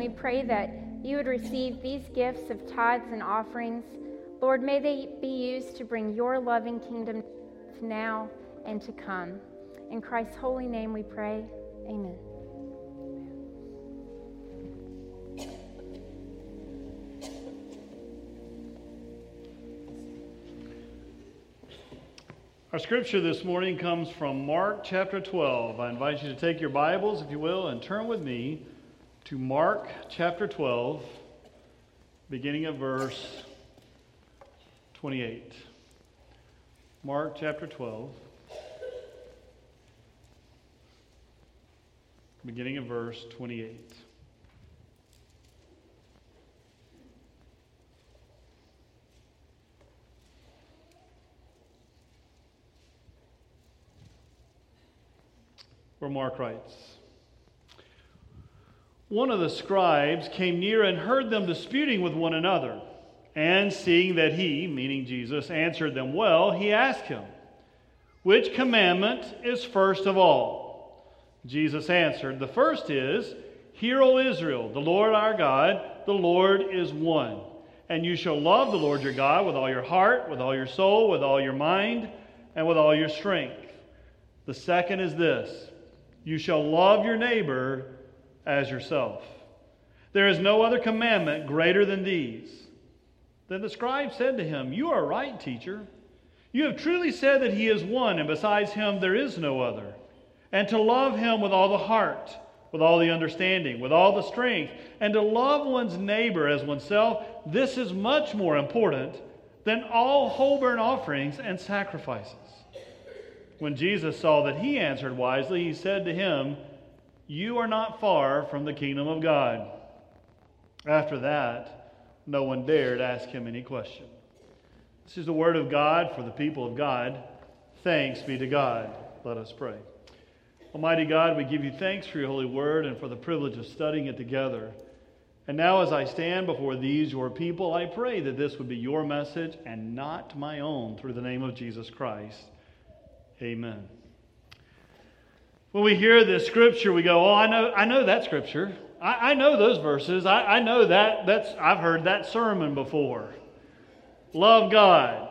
we pray that you would receive these gifts of tithes and offerings. Lord, may they be used to bring your loving kingdom now and to come. In Christ's holy name we pray. Amen. Our scripture this morning comes from Mark chapter 12. I invite you to take your Bibles, if you will, and turn with me to Mark chapter 12, beginning of verse 28. Mark chapter 12, beginning of verse 28. where Mark writes One of the scribes came near and heard them disputing with one another. And seeing that he, meaning Jesus, answered them well, he asked him, Which commandment is first of all? Jesus answered, The first is, Hear, O Israel, the Lord our God, the Lord is one. And you shall love the Lord your God with all your heart, with all your soul, with all your mind, and with all your strength. The second is this you shall love your neighbor as yourself. There is no other commandment greater than these. Then the scribe said to him, You are right, teacher. You have truly said that he is one, and besides him there is no other. And to love him with all the heart, with all the understanding, with all the strength, and to love one's neighbor as oneself, this is much more important than all whole burnt offerings and sacrifices. When Jesus saw that he answered wisely, he said to him, You are not far from the kingdom of God. After that, no one dared ask him any question. This is the word of God for the people of God. Thanks be to God. Let us pray. Almighty God, we give you thanks for your holy word and for the privilege of studying it together. And now, as I stand before these, your people, I pray that this would be your message and not my own through the name of Jesus Christ. Amen. When we hear this scripture, we go, Oh, I know, I know that scripture. I, I know those verses. I, I know that. That's, I've heard that sermon before. Love God.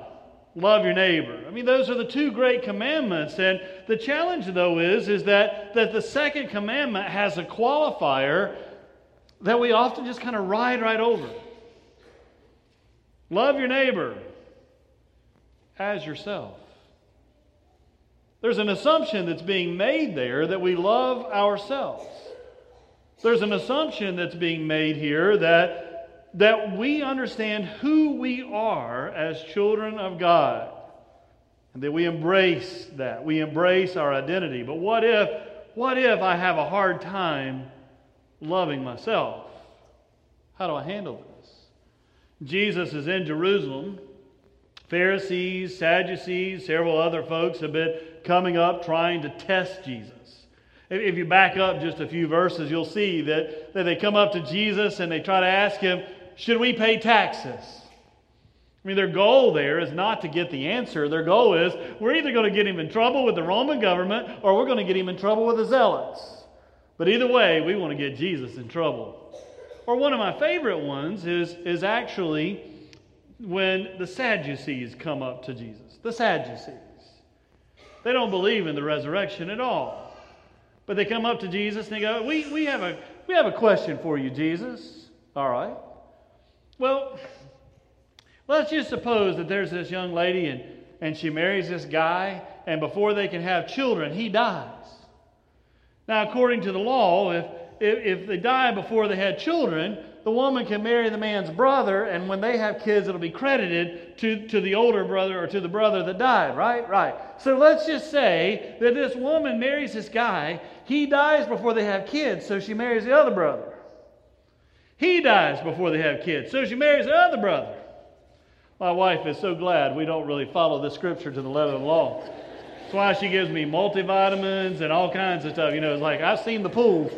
Love your neighbor. I mean, those are the two great commandments. And the challenge, though, is, is that, that the second commandment has a qualifier that we often just kind of ride right over. Love your neighbor as yourself. There's an assumption that's being made there that we love ourselves. There's an assumption that's being made here that, that we understand who we are as children of God. And that we embrace that. We embrace our identity. But what if, what if I have a hard time loving myself? How do I handle this? Jesus is in Jerusalem. Pharisees, Sadducees, several other folks have been coming up trying to test Jesus. If you back up just a few verses, you'll see that, that they come up to Jesus and they try to ask him, Should we pay taxes? I mean, their goal there is not to get the answer. Their goal is we're either going to get him in trouble with the Roman government or we're going to get him in trouble with the zealots. But either way, we want to get Jesus in trouble. Or one of my favorite ones is, is actually when the Sadducees come up to Jesus. The Sadducees. They don't believe in the resurrection at all. But they come up to Jesus and they go, We, we, have, a, we have a question for you, Jesus. All right. Well, let's just suppose that there's this young lady and, and she marries this guy, and before they can have children, he dies. Now, according to the law, if, if, if they die before they had children, the woman can marry the man's brother, and when they have kids, it'll be credited to, to the older brother or to the brother that died, right? Right. So let's just say that this woman marries this guy. He dies before they have kids, so she marries the other brother. He dies before they have kids, so she marries the other brother. My wife is so glad we don't really follow the scripture to the letter of the law. That's why she gives me multivitamins and all kinds of stuff. You know, it's like I've seen the pool.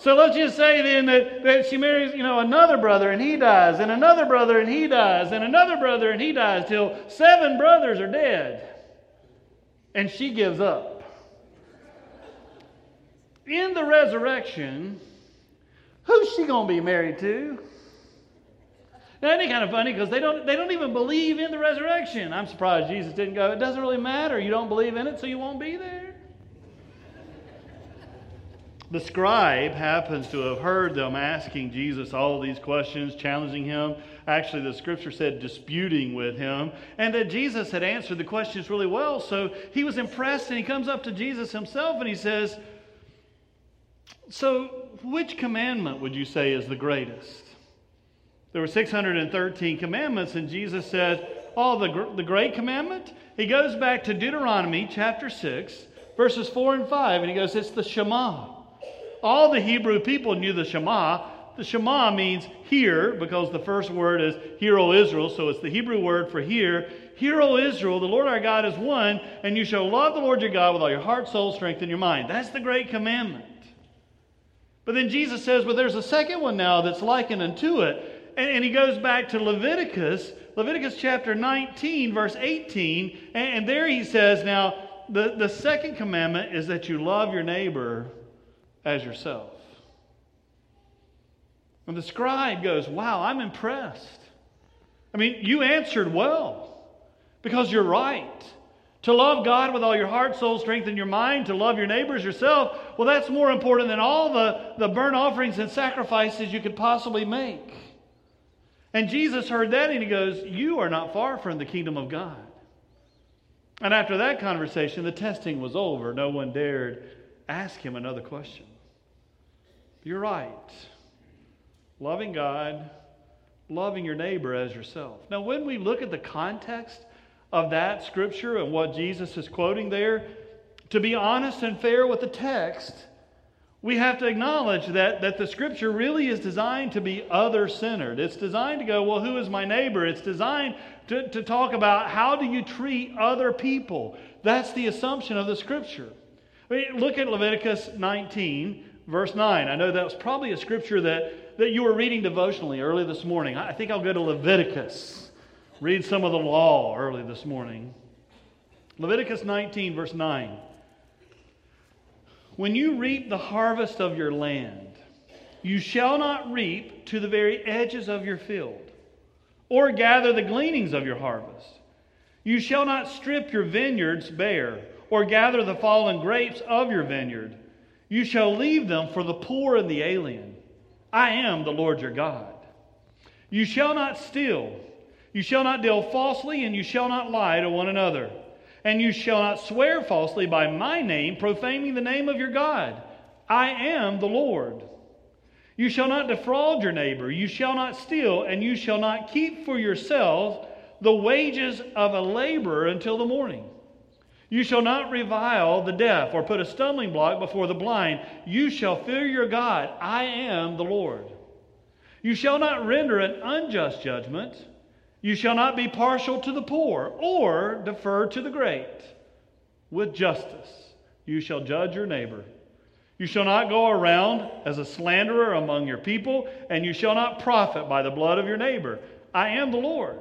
So let's just say then that, that she marries, you know, another brother and he dies, and another brother and he dies, and another brother and he dies, till seven brothers are dead. And she gives up. In the resurrection, who's she going to be married to? Now, isn't it kind of funny because they don't, they don't even believe in the resurrection. I'm surprised Jesus didn't go, it doesn't really matter. You don't believe in it, so you won't be there. The scribe happens to have heard them asking Jesus all these questions, challenging him. Actually, the scripture said disputing with him, and that Jesus had answered the questions really well. So he was impressed, and he comes up to Jesus himself and he says, So, which commandment would you say is the greatest? There were 613 commandments, and Jesus said, Oh, the, the great commandment? He goes back to Deuteronomy chapter 6, verses 4 and 5, and he goes, It's the Shema all the Hebrew people knew the Shema. The Shema means hear because the first word is hear, O Israel. So it's the Hebrew word for hear. Hear, O Israel, the Lord our God is one, and you shall love the Lord your God with all your heart, soul, strength, and your mind. That's the great commandment. But then Jesus says, well, there's a second one now that's likened unto it. And, and he goes back to Leviticus, Leviticus chapter 19, verse 18. And, and there he says, now, the, the second commandment is that you love your neighbor as yourself. And the scribe goes, Wow, I'm impressed. I mean, you answered well because you're right. To love God with all your heart, soul, strength, and your mind, to love your neighbors yourself, well, that's more important than all the, the burnt offerings and sacrifices you could possibly make. And Jesus heard that and he goes, You are not far from the kingdom of God. And after that conversation, the testing was over. No one dared ask him another question. You're right. Loving God, loving your neighbor as yourself. Now, when we look at the context of that scripture and what Jesus is quoting there, to be honest and fair with the text, we have to acknowledge that, that the scripture really is designed to be other centered. It's designed to go, well, who is my neighbor? It's designed to, to talk about how do you treat other people. That's the assumption of the scripture. I mean, look at Leviticus 19, verse 9. I know that was probably a scripture that, that you were reading devotionally early this morning. I think I'll go to Leviticus, read some of the law early this morning. Leviticus 19, verse 9. When you reap the harvest of your land, you shall not reap to the very edges of your field, or gather the gleanings of your harvest. You shall not strip your vineyards bare, or gather the fallen grapes of your vineyard. You shall leave them for the poor and the alien. I am the Lord your God. You shall not steal. You shall not deal falsely, and you shall not lie to one another. And you shall not swear falsely by my name, profaning the name of your God. I am the Lord. You shall not defraud your neighbor. You shall not steal, and you shall not keep for yourselves the wages of a laborer until the morning. You shall not revile the deaf or put a stumbling block before the blind. You shall fear your God. I am the Lord. You shall not render an unjust judgment. You shall not be partial to the poor or defer to the great. With justice, you shall judge your neighbor. You shall not go around as a slanderer among your people, and you shall not profit by the blood of your neighbor. I am the Lord.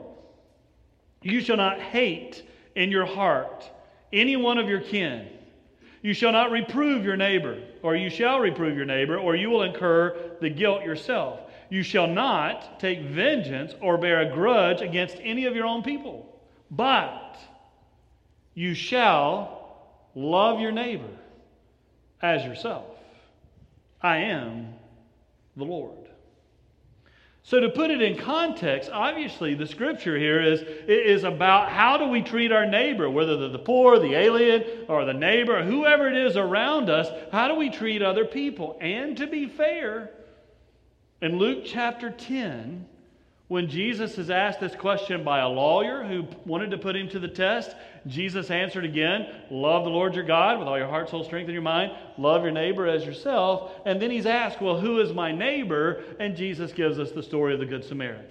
You shall not hate in your heart any one of your kin. You shall not reprove your neighbor, or you shall reprove your neighbor, or you will incur the guilt yourself. You shall not take vengeance or bear a grudge against any of your own people, but you shall love your neighbor as yourself. I am the Lord. So, to put it in context, obviously the scripture here is, is about how do we treat our neighbor, whether they're the poor, the alien, or the neighbor, whoever it is around us, how do we treat other people? And to be fair, in Luke chapter 10, when Jesus is asked this question by a lawyer who wanted to put him to the test, Jesus answered again, Love the Lord your God with all your heart, soul, strength, and your mind. Love your neighbor as yourself. And then he's asked, Well, who is my neighbor? And Jesus gives us the story of the Good Samaritan.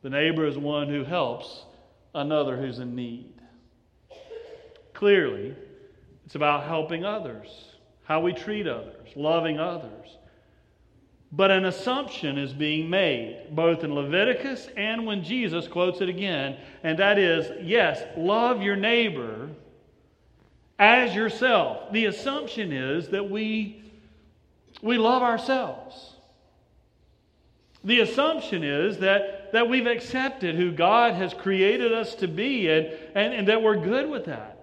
The neighbor is one who helps another who's in need. Clearly, it's about helping others, how we treat others, loving others. But an assumption is being made, both in Leviticus and when Jesus quotes it again, and that is yes, love your neighbor as yourself. The assumption is that we, we love ourselves. The assumption is that, that we've accepted who God has created us to be and, and, and that we're good with that.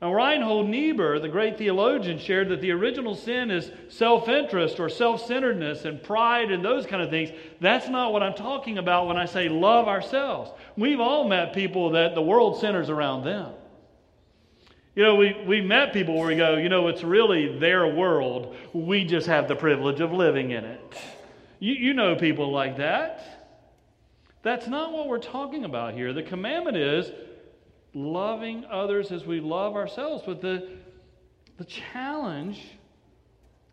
Now, Reinhold Niebuhr, the great theologian, shared that the original sin is self interest or self centeredness and pride and those kind of things. That's not what I'm talking about when I say love ourselves. We've all met people that the world centers around them. You know, we, we met people where we go, you know, it's really their world. We just have the privilege of living in it. You, you know people like that. That's not what we're talking about here. The commandment is loving others as we love ourselves. But the, the challenge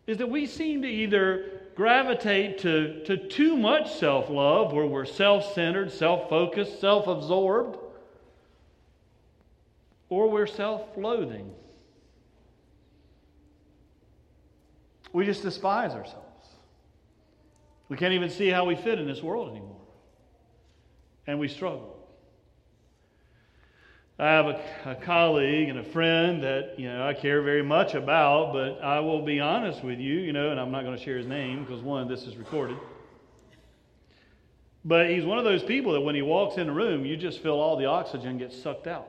is that we seem to either gravitate to, to too much self love, where we're self centered, self focused, self absorbed, or we're self loathing. We just despise ourselves. We can't even see how we fit in this world anymore. And we struggle. I have a, a, colleague and a friend that you know I care very much about, but I will be honest with you, you know, and I'm not going to share his name because one, this is recorded. But he's one of those people that when he walks in a room, you just feel all the oxygen get sucked out.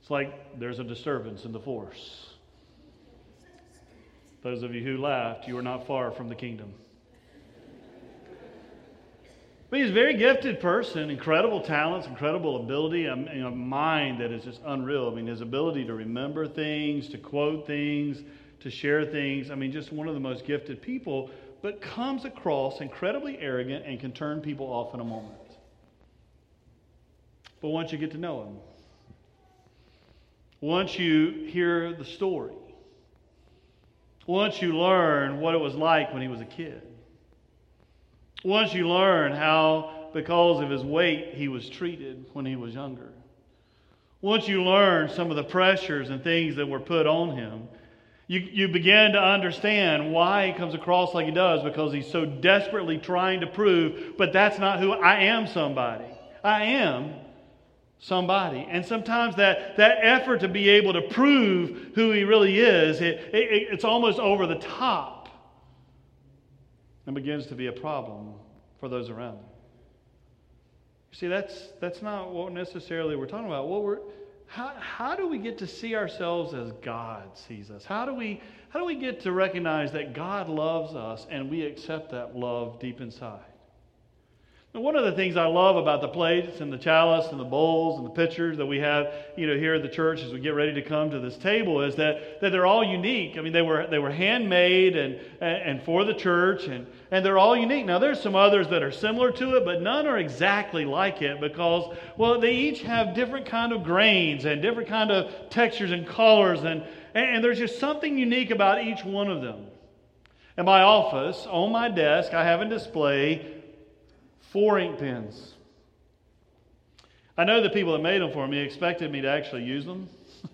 It's like there's a disturbance in the force. Those of you who laughed, you are not far from the kingdom. But he's a very gifted person, incredible talents, incredible ability, a, a mind that is just unreal. I mean, his ability to remember things, to quote things, to share things. I mean, just one of the most gifted people, but comes across incredibly arrogant and can turn people off in a moment. But once you get to know him, once you hear the story, once you learn what it was like when he was a kid, once you learn how, because of his weight, he was treated when he was younger. Once you learn some of the pressures and things that were put on him, you, you begin to understand why he comes across like he does because he's so desperately trying to prove, but that's not who I am somebody. I am somebody. And sometimes that, that effort to be able to prove who he really is, it, it, it's almost over the top and begins to be a problem for those around them. You see, that's, that's not what necessarily we're talking about. What we're, how, how do we get to see ourselves as God sees us? How do, we, how do we get to recognize that God loves us and we accept that love deep inside? One of the things I love about the plates and the chalice and the bowls and the pitchers that we have, you know, here at the church as we get ready to come to this table is that, that they're all unique. I mean, they were, they were handmade and, and for the church, and, and they're all unique. Now, there's some others that are similar to it, but none are exactly like it because, well, they each have different kind of grains and different kind of textures and colors, and, and there's just something unique about each one of them. In my office, on my desk, I have a display four ink pens. I know the people that made them for me expected me to actually use them.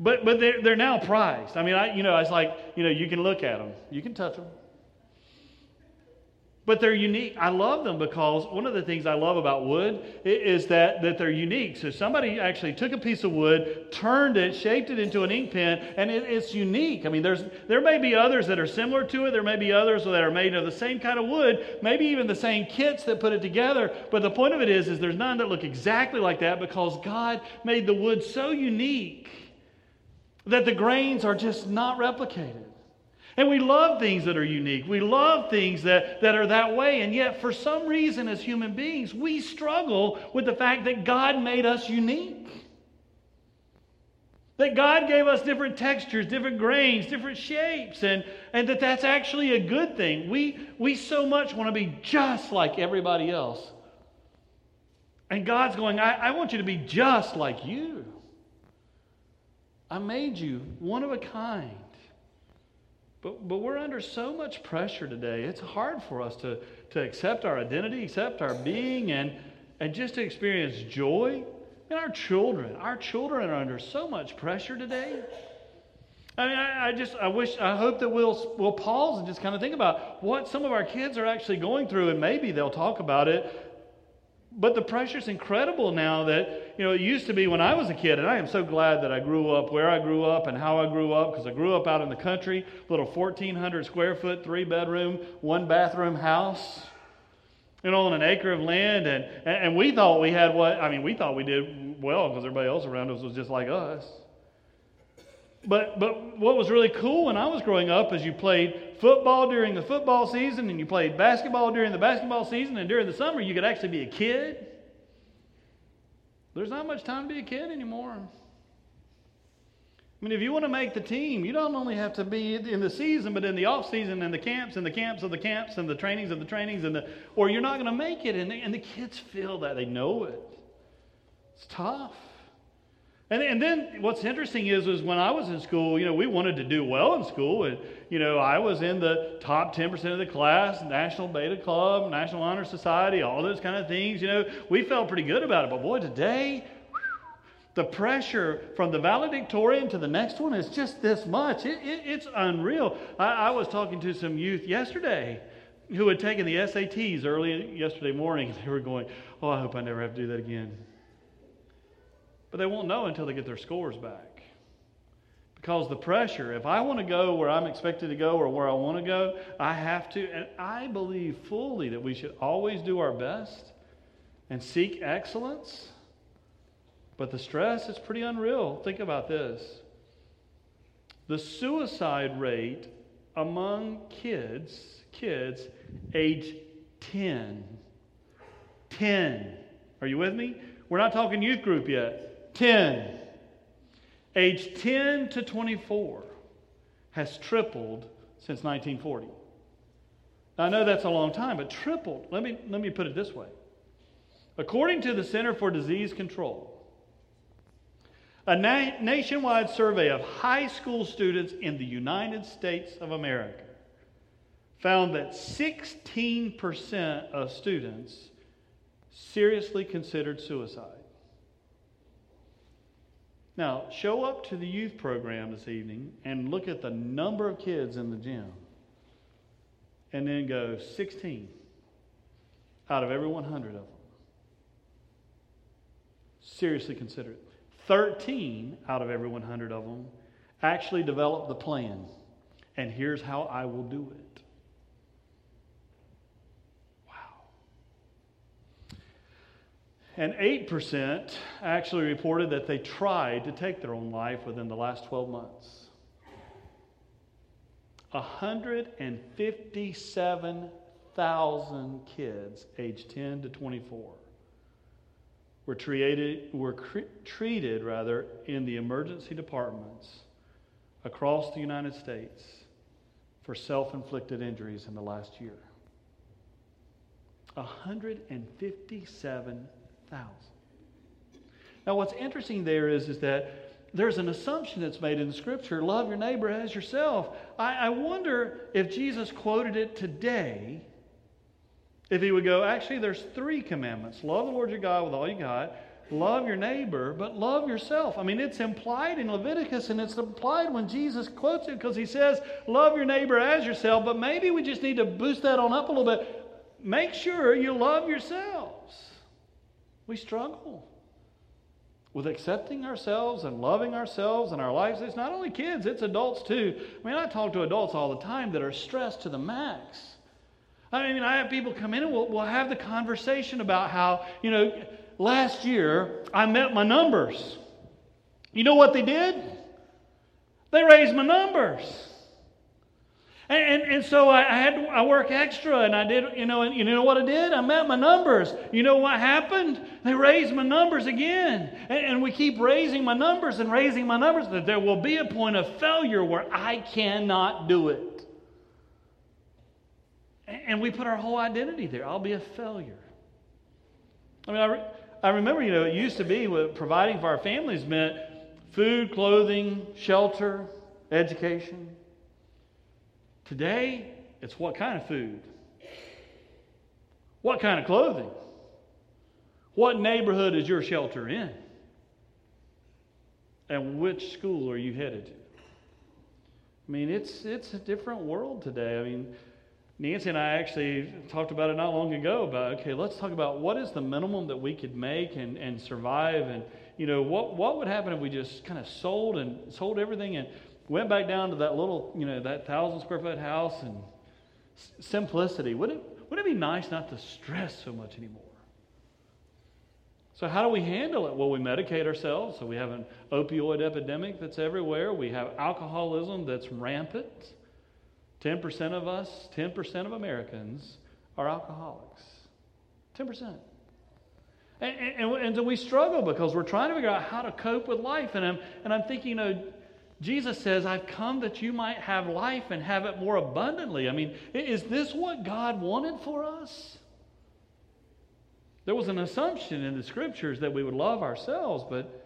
but but they're, they're now prized. I mean, I, you know, it's like, you know, you can look at them, you can touch them, but they're unique. I love them because one of the things I love about wood is that, that they're unique. So somebody actually took a piece of wood, turned it, shaped it into an ink pen, and it, it's unique. I mean, there's, there may be others that are similar to it. There may be others that are made of the same kind of wood, maybe even the same kits that put it together. But the point of it is, is there's none that look exactly like that because God made the wood so unique that the grains are just not replicated. And we love things that are unique. We love things that, that are that way. And yet, for some reason, as human beings, we struggle with the fact that God made us unique. That God gave us different textures, different grains, different shapes, and, and that that's actually a good thing. We, we so much want to be just like everybody else. And God's going, I, I want you to be just like you. I made you one of a kind. But, but we're under so much pressure today. It's hard for us to, to accept our identity, accept our being, and, and just to experience joy. And our children, our children are under so much pressure today. I mean, I, I, just, I wish, I hope that we'll, we'll pause and just kind of think about what some of our kids are actually going through, and maybe they'll talk about it. But the pressure's incredible now that, you know, it used to be when I was a kid, and I am so glad that I grew up where I grew up and how I grew up because I grew up out in the country, little 1,400 square foot, three bedroom, one bathroom house you know, on an acre of land. And, and we thought we had what, I mean, we thought we did well because everybody else around us was just like us. But, but what was really cool when I was growing up is you played football during the football season and you played basketball during the basketball season, and during the summer you could actually be a kid. There's not much time to be a kid anymore. I mean, if you want to make the team, you don't only have to be in the season, but in the off season and the camps and the camps of the camps and the trainings of the trainings and the, or you're not going to make it. And and the kids feel that they know it. It's tough. And, and then what's interesting is, is when I was in school, you know, we wanted to do well in school. And, you know, I was in the top 10% of the class, National Beta Club, National Honor Society, all those kind of things. You know, we felt pretty good about it. But boy, today, the pressure from the valedictorian to the next one is just this much. It, it, it's unreal. I, I, was talking to some youth yesterday who had taken the SATs early yesterday morning. They were going, Oh, I hope I never have to do that again. But they won't know until they get their scores back. Because the pressure, if I want to go where I'm expected to go or where I want to go, I have to. And I believe fully that we should always do our best and seek excellence but the stress is pretty unreal. Think about this the suicide rate among kids, kids age 10. 10. Are you with me? We're not talking youth group yet. 10. Age 10 to 24 has tripled since 1940. Now, I know that's a long time, but tripled. Let me, let me put it this way. According to the Center for Disease Control, a na- nationwide survey of high school students in the United States of America found that 16% of students seriously considered suicide. Now, show up to the youth program this evening and look at the number of kids in the gym. And then go 16 out of every 100 of them. Seriously consider it. 13 out of every 100 of them actually developed the plan. And here's how I will do it. Wow. And 8% actually reported that they tried to take their own life within the last 12 months. 157,000 kids aged 10 to 24 were treated, were treated rather in the emergency departments across the United States for self-inflicted injuries in the last year. 157,000. Now, what's interesting there is, is that there's an assumption that's made in the scripture love your neighbor as yourself. I, I wonder if Jesus quoted it today if he would go, actually, there's three commandments love the Lord your God with all you got, love your neighbor, but love yourself. I mean, it's implied in Leviticus and it's implied when Jesus quotes it because he says, love your neighbor as yourself, but maybe we just need to boost that on up a little bit. Make sure you love yourselves. We struggle with accepting ourselves and loving ourselves and our lives. It's not only kids, it's adults too. I mean, I talk to adults all the time that are stressed to the max. I mean, I have people come in and we'll, we'll have the conversation about how, you know, last year I met my numbers. You know what they did? They raised my numbers. And, and, and, so I, I had to, I work extra and I did, you know, and you know what I did? I met my numbers. You know what happened? They raised my numbers again. And, and we keep raising my numbers and raising my numbers. That there will be a point of failure where I cannot do it. And we put our whole identity there. I'll be a failure. I mean, I, re- I remember, you know, it used to be what providing for our families meant food, clothing, shelter, education. Today, it's what kind of food? What kind of clothing? What neighborhood is your shelter in? And which school are you headed to? I mean, it's, it's a different world today. I mean, Nancy and I actually talked about it not long ago about, okay, let's talk about what is the minimum that we could make and, and survive. And, you know, what, what would happen if we just kind of sold and sold everything and went back down to that little, you know, that thousand square foot house and simplicity? Wouldn't it, wouldn't it be nice not to stress so much anymore? So, how do we handle it? Well, we medicate ourselves. So, we have an opioid epidemic that's everywhere. We have alcoholism that's rampant. 10% of us, 10% of Americans are alcoholics. 10%. And, and, and, so we struggle because we're trying to figure out how to cope with life. And I'm, and I'm thinking, you know, Jesus says, I've come that you might have life and have it more abundantly. I mean, is this what God wanted for us? There was an assumption in the scriptures that we would love ourselves, but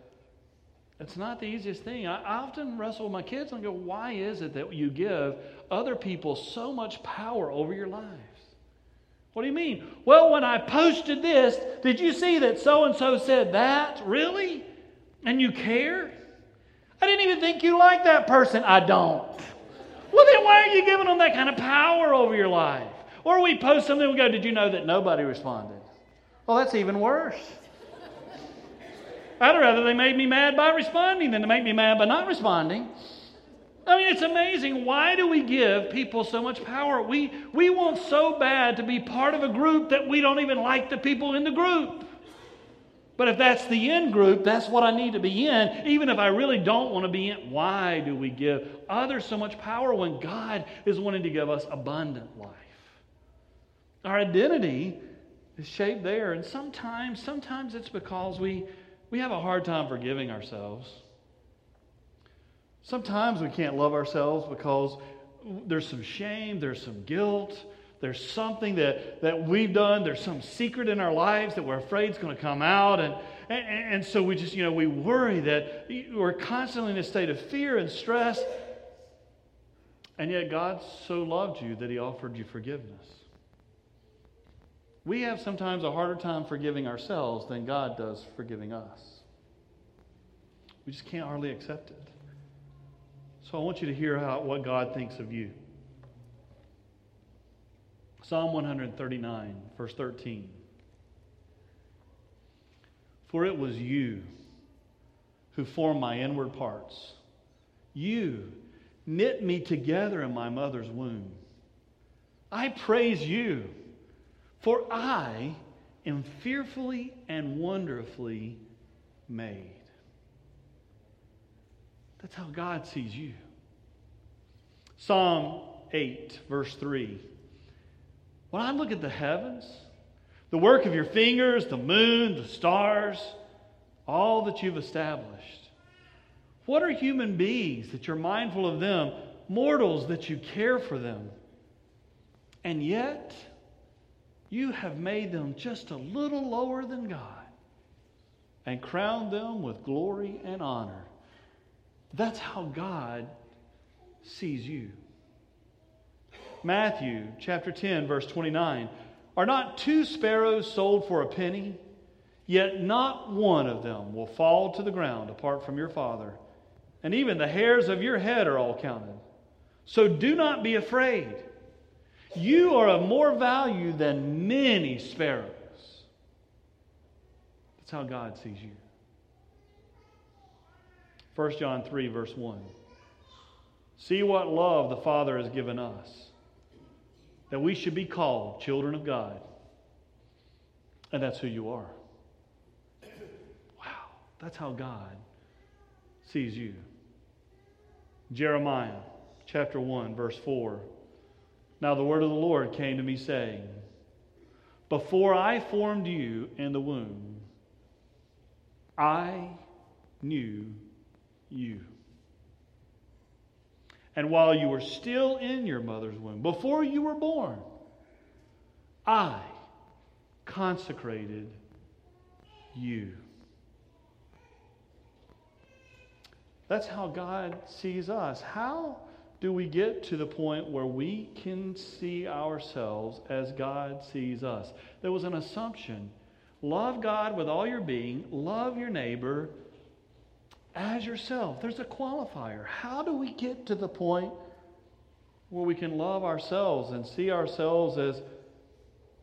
it's not the easiest thing. I often wrestle with my kids and go, why is it that you give other people so much power over your lives? What do you mean? Well, when I posted this, did you see that so and so said that? Really? And you care? I didn't even think you liked that person. I don't. Well, then why are you giving them that kind of power over your life? Or we post something we go, Did you know that nobody responded? Well, that's even worse. I'd rather they made me mad by responding than to make me mad by not responding. I mean, it's amazing. Why do we give people so much power? We, we want so bad to be part of a group that we don't even like the people in the group. But if that's the in group, that's what I need to be in, even if I really don't want to be in. Why do we give others so much power when God is wanting to give us abundant life? Our identity is shaped there. And sometimes, sometimes it's because we we have a hard time forgiving ourselves. Sometimes we can't love ourselves because there's some shame, there's some guilt, there's something that, that we've done, there's some secret in our lives that we're afraid is going to come out. And, and, and so we just, you know, we worry that we're constantly in a state of fear and stress. And yet God so loved you that he offered you forgiveness. We have sometimes a harder time forgiving ourselves than God does forgiving us. We just can't hardly accept it. So I want you to hear how, what God thinks of you. Psalm 139, verse 13. For it was you who formed my inward parts. You knit me together in my mother's womb. I praise you. For I am fearfully and wonderfully made. That's how God sees you. Psalm 8, verse 3. When I look at the heavens, the work of your fingers, the moon, the stars, all that you've established, what are human beings that you're mindful of them, mortals that you care for them? And yet, you have made them just a little lower than God and crowned them with glory and honor. That's how God sees you. Matthew chapter 10, verse 29. Are not two sparrows sold for a penny? Yet not one of them will fall to the ground apart from your Father. And even the hairs of your head are all counted. So do not be afraid. You are of more value than many sparrows. That's how God sees you. 1 John 3, verse 1. See what love the Father has given us, that we should be called children of God. And that's who you are. Wow, that's how God sees you. Jeremiah chapter 1, verse 4. Now the word of the Lord came to me, saying, Before I formed you in the womb, I knew you. And while you were still in your mother's womb, before you were born, I consecrated you. That's how God sees us. How do we get to the point where we can see ourselves as God sees us? There was an assumption love God with all your being, love your neighbor as yourself. There's a qualifier. How do we get to the point where we can love ourselves and see ourselves as,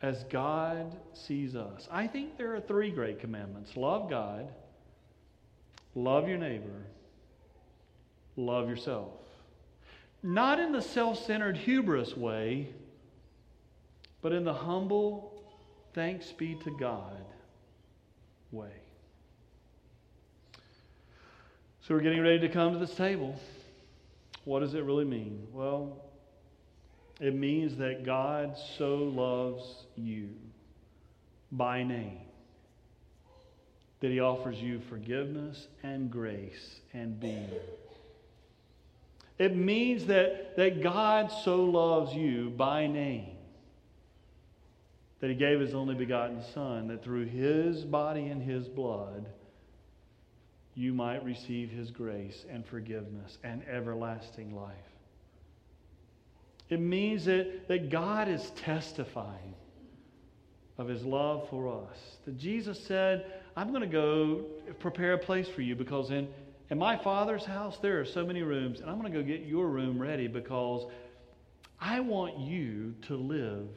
as God sees us. I think there are three great commandments love God, love your neighbor, love yourself. Not in the self centered hubris way, but in the humble, thanks be to God way. So we're getting ready to come to this table. What does it really mean? Well, it means that God so loves you by name that he offers you forgiveness and grace and being. It means that, that God so loves you by name that he gave his only begotten Son, that through his body and his blood, you might receive his grace and forgiveness and everlasting life. It means that, that God is testifying of his love for us. That Jesus said, I'm going to go prepare a place for you because in, in my Father's house there are so many rooms, and I'm going to go get your room ready because I want you to live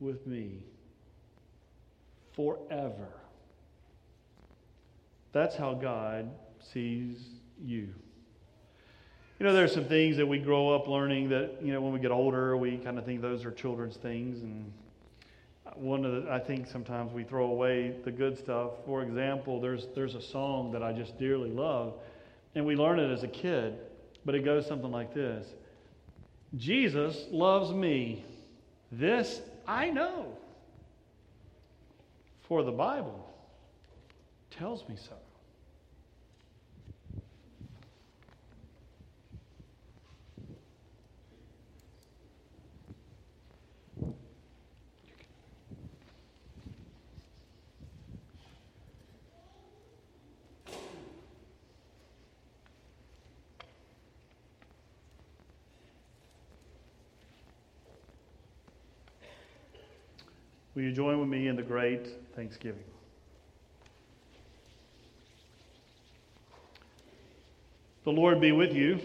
with me forever. That's how God sees you. You know, there's some things that we grow up learning that, you know, when we get older, we kind of think those are children's things. And one of the, I think sometimes we throw away the good stuff. For example, there's, there's a song that I just dearly love, and we learn it as a kid, but it goes something like this Jesus loves me. This I know. For the Bible tells me so. Will you join with me in the great thanksgiving? The Lord be with you.